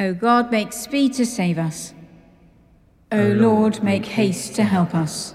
O God, make speed to save us. O Lord, make haste to help us.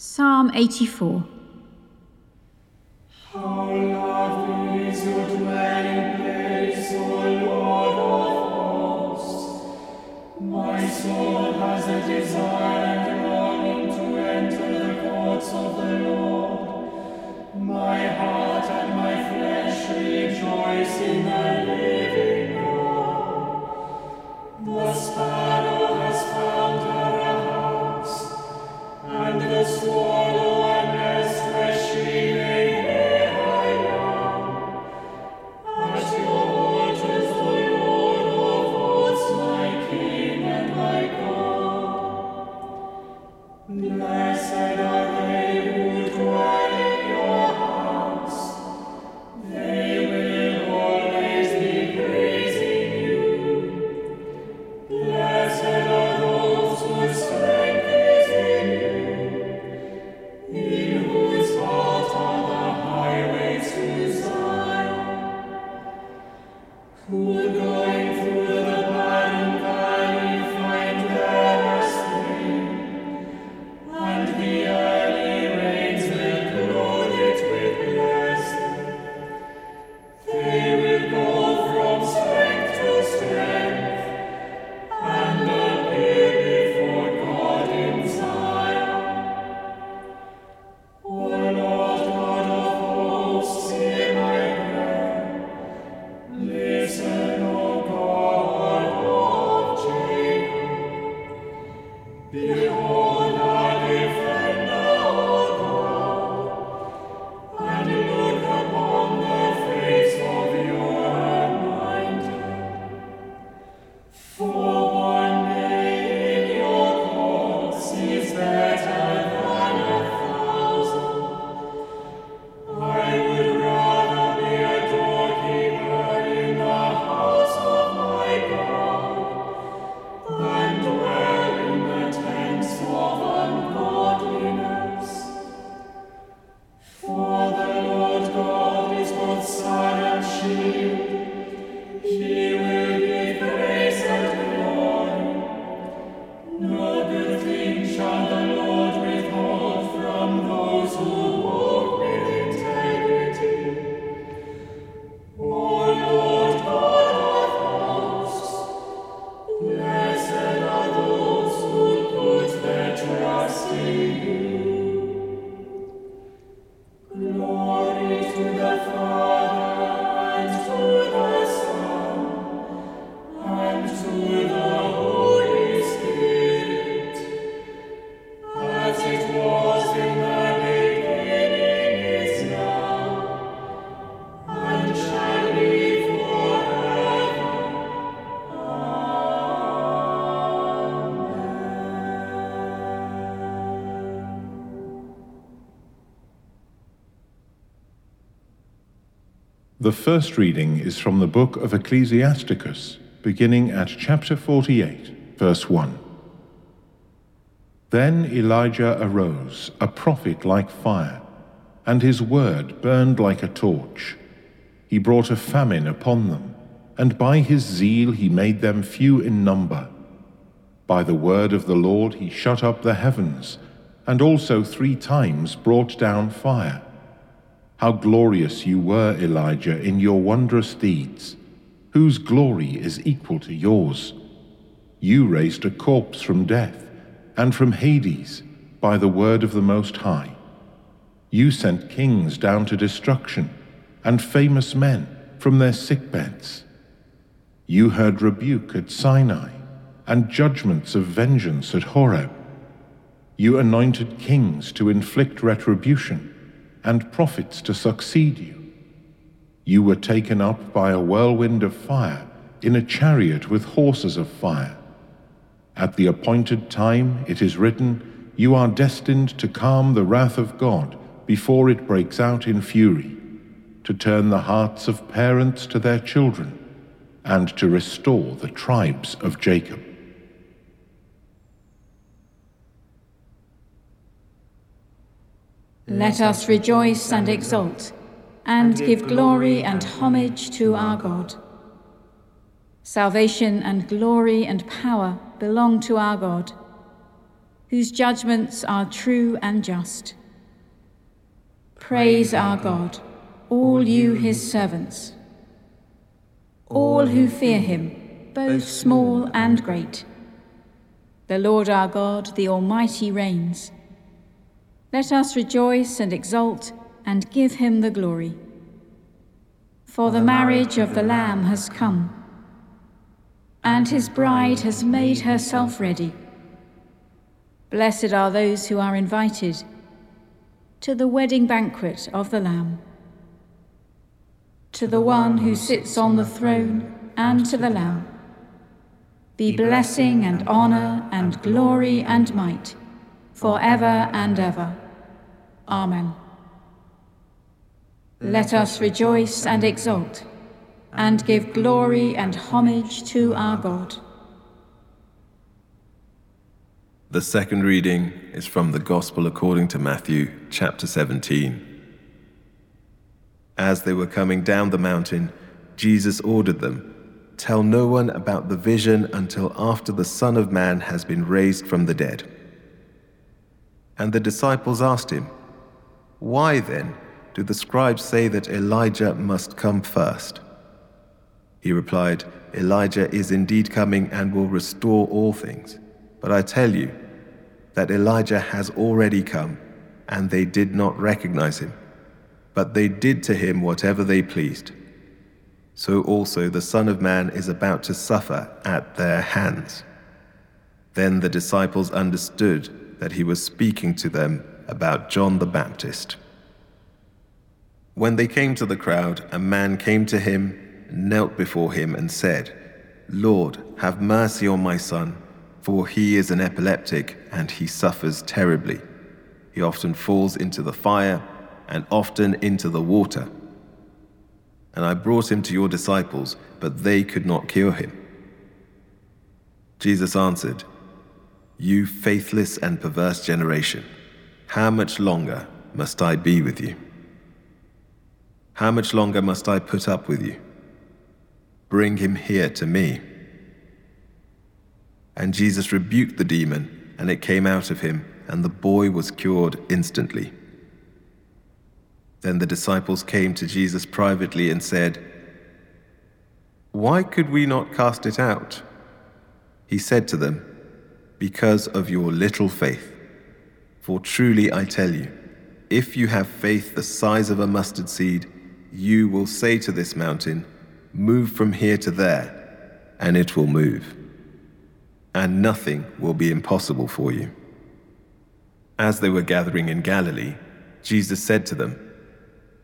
Psalm 84. How lovely is your dwelling place, O Lord of hosts! My soul has a desire longing to enter the courts of the Lord. My heart and my flesh rejoice in thy The first reading is from the book of Ecclesiasticus, beginning at chapter 48, verse 1. Then Elijah arose, a prophet like fire, and his word burned like a torch. He brought a famine upon them, and by his zeal he made them few in number. By the word of the Lord he shut up the heavens, and also three times brought down fire. How glorious you were, Elijah, in your wondrous deeds! Whose glory is equal to yours? You raised a corpse from death, and from Hades, by the word of the Most High. You sent kings down to destruction, and famous men from their sick beds. You heard rebuke at Sinai, and judgments of vengeance at Horeb. You anointed kings to inflict retribution and prophets to succeed you. You were taken up by a whirlwind of fire in a chariot with horses of fire. At the appointed time, it is written, You are destined to calm the wrath of God before it breaks out in fury, to turn the hearts of parents to their children, and to restore the tribes of Jacob. Let us rejoice and exult, and give glory and homage to our God. Salvation and glory and power belong to our God, whose judgments are true and just. Praise our God, all you his servants, all who fear him, both small and great. The Lord our God, the Almighty, reigns. Let us rejoice and exult and give him the glory. For the marriage of the Lamb has come, and his bride has made herself ready. Blessed are those who are invited to the wedding banquet of the Lamb. To the one who sits on the throne and to the Lamb be blessing and honor and glory and might forever and ever. Amen. Let us rejoice and exult, and give glory and homage to our God. The second reading is from the Gospel according to Matthew, chapter 17. As they were coming down the mountain, Jesus ordered them Tell no one about the vision until after the Son of Man has been raised from the dead. And the disciples asked him, Why then do the scribes say that Elijah must come first? He replied, Elijah is indeed coming and will restore all things. But I tell you that Elijah has already come, and they did not recognize him. But they did to him whatever they pleased. So also the Son of Man is about to suffer at their hands. Then the disciples understood that he was speaking to them about John the Baptist. When they came to the crowd, a man came to him, knelt before him, and said, Lord, have mercy on my son, for he is an epileptic and he suffers terribly. He often falls into the fire and often into the water. And I brought him to your disciples, but they could not cure him. Jesus answered, you faithless and perverse generation, how much longer must I be with you? How much longer must I put up with you? Bring him here to me. And Jesus rebuked the demon, and it came out of him, and the boy was cured instantly. Then the disciples came to Jesus privately and said, Why could we not cast it out? He said to them, because of your little faith. For truly I tell you, if you have faith the size of a mustard seed, you will say to this mountain, Move from here to there, and it will move. And nothing will be impossible for you. As they were gathering in Galilee, Jesus said to them,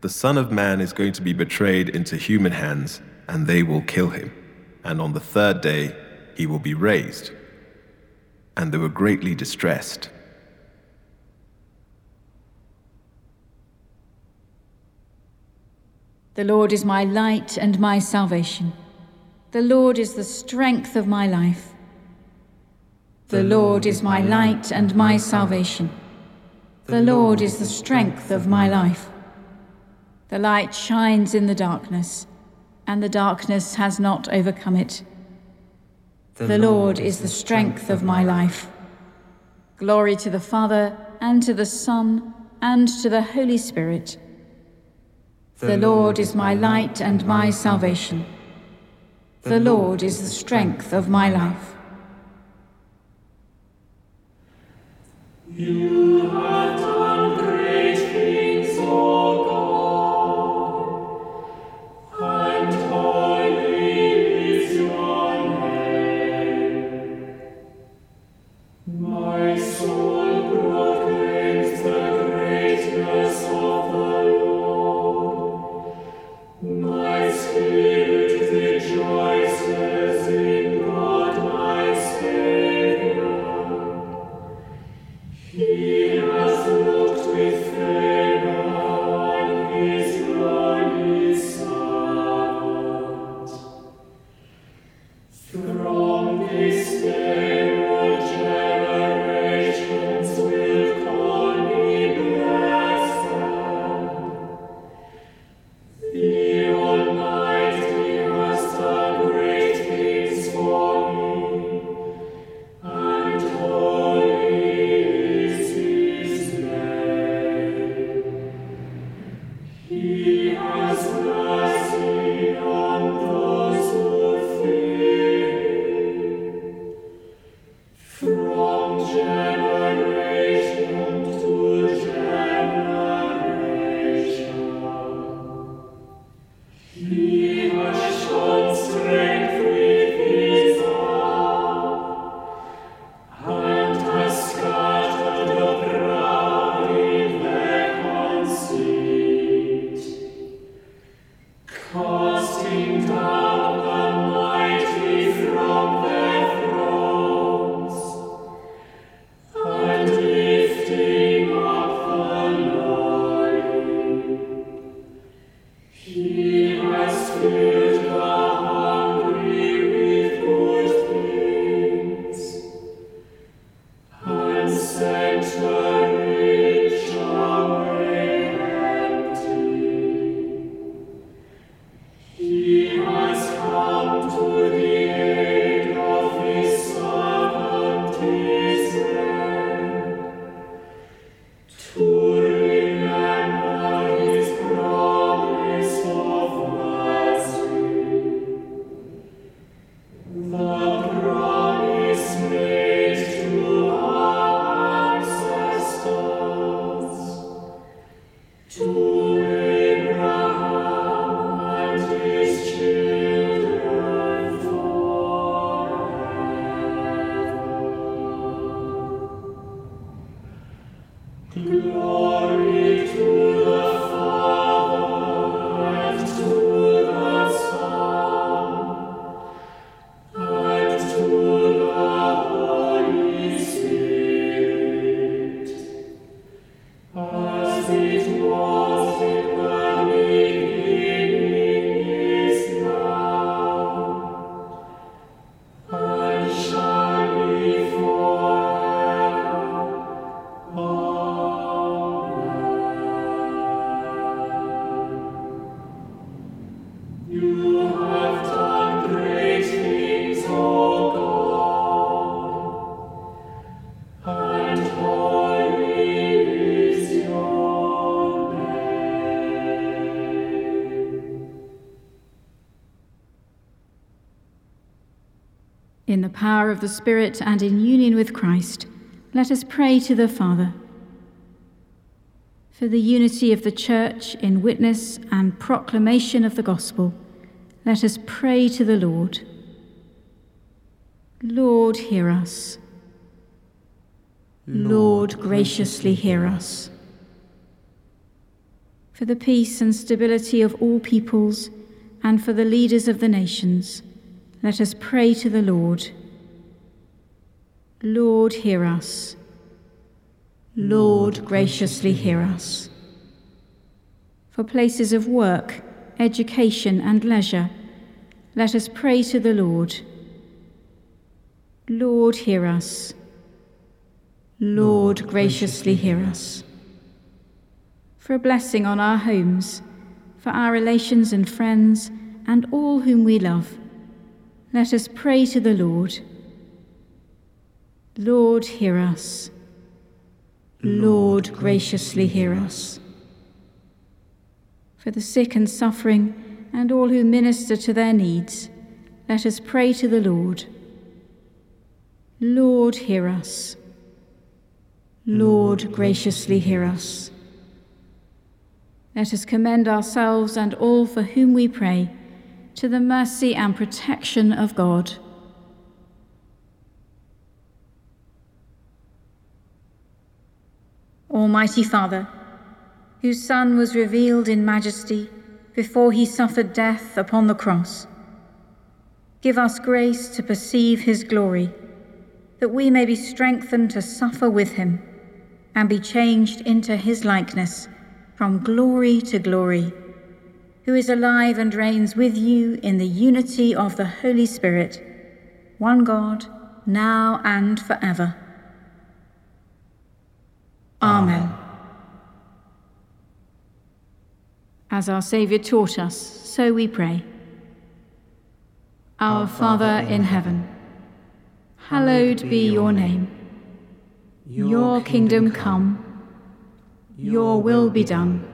The Son of Man is going to be betrayed into human hands, and they will kill him. And on the third day, he will be raised and they were greatly distressed. The Lord is my light and my salvation. The Lord is the strength of my life. The Lord is my light and my salvation. The Lord is the strength of my life. The light shines in the darkness, and the darkness has not overcome it. The Lord is the strength of my life. Glory to the Father, and to the Son, and to the Holy Spirit. The Lord is my light and my salvation. The Lord is the strength of my life. You have done In the power of the Spirit and in union with Christ, let us pray to the Father. For the unity of the Church in witness and proclamation of the gospel, let us pray to the Lord. Lord, hear us. Lord, graciously hear us. For the peace and stability of all peoples and for the leaders of the nations, let us pray to the Lord. Lord, hear us. Lord, graciously hear us. For places of work education, and leisure, let us pray to the Lord. Lord, hear us. Lord, graciously hear us. For a blessing on our homes, for our relations and friends, and all whom we love, let us pray to the Lord. Lord, hear us. Lord, graciously hear us. For the sick and suffering, and all who minister to their needs, let us pray to the Lord. Lord, hear us. Lord, graciously hear us. Let us commend ourselves and all for whom we pray to the mercy and protection of God. Almighty Father, whose Son was revealed in majesty before he suffered death upon the cross, give us grace to perceive his glory, that we may be strengthened to suffer with him and be changed into his likeness from glory to glory, who is alive and reigns with you in the unity of the Holy Spirit, one God, now and forever. Amen. As our Saviour taught us, so we pray. Our Father in heaven, hallowed be your name. Your kingdom come, your will be done,